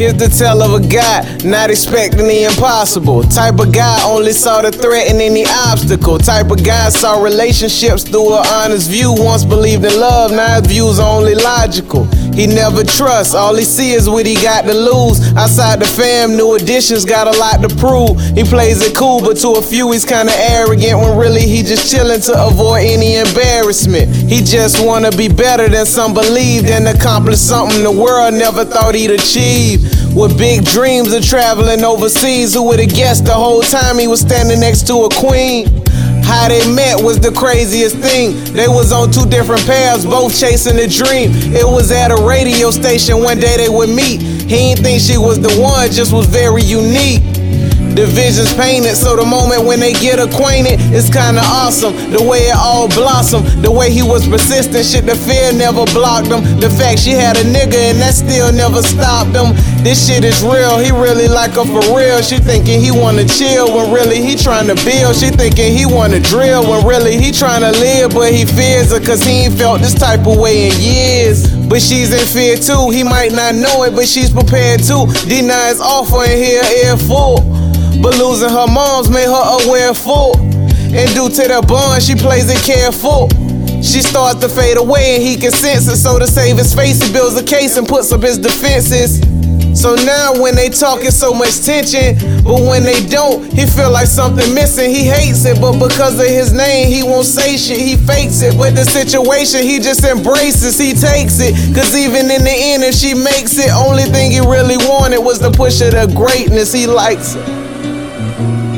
Here's the tale of a guy not expecting the impossible. Type of guy only saw the threat in any obstacle. Type of guy saw relationships through an honest view. Once believed in love, now his views only logical. He never trusts, all he see is what he got to lose. Outside the fam, new additions got a lot to prove. He plays it cool, but to a few he's kinda arrogant when really he just chillin' to avoid any embarrassment. He just wanna be better than some believed and accomplish something the world never thought he'd achieve. With big dreams of traveling overseas, who would've guessed the whole time he was standing next to a queen? How they met was the craziest thing. They was on two different paths, both chasing a dream. It was at a radio station one day they would meet. He didn't think she was the one, just was very unique. The vision's painted, so the moment when they get acquainted, it's kinda awesome. The way it all blossomed, the way he was persistent, shit, the fear never blocked him. The fact she had a nigga and that still never stopped him. This shit is real, he really like her for real. She thinking he wanna chill when really he trying to build. She thinking he wanna drill when really he trying to live, but he fears her cause he ain't felt this type of way in years. But she's in fear too, he might not know it, but she's prepared to. Deny his offer and hear air full. But losing her moms made her aware full. And due to the bond, she plays it careful. She starts to fade away and he can sense it. So to save his face, he builds a case and puts up his defenses. So now when they talking so much tension, but when they don't, he feel like something missing. He hates it, but because of his name, he won't say shit. He fakes it. With the situation, he just embraces, he takes it. Cause even in the end, if she makes it, only thing he really wanted was to push her to greatness. He likes it. Thank you.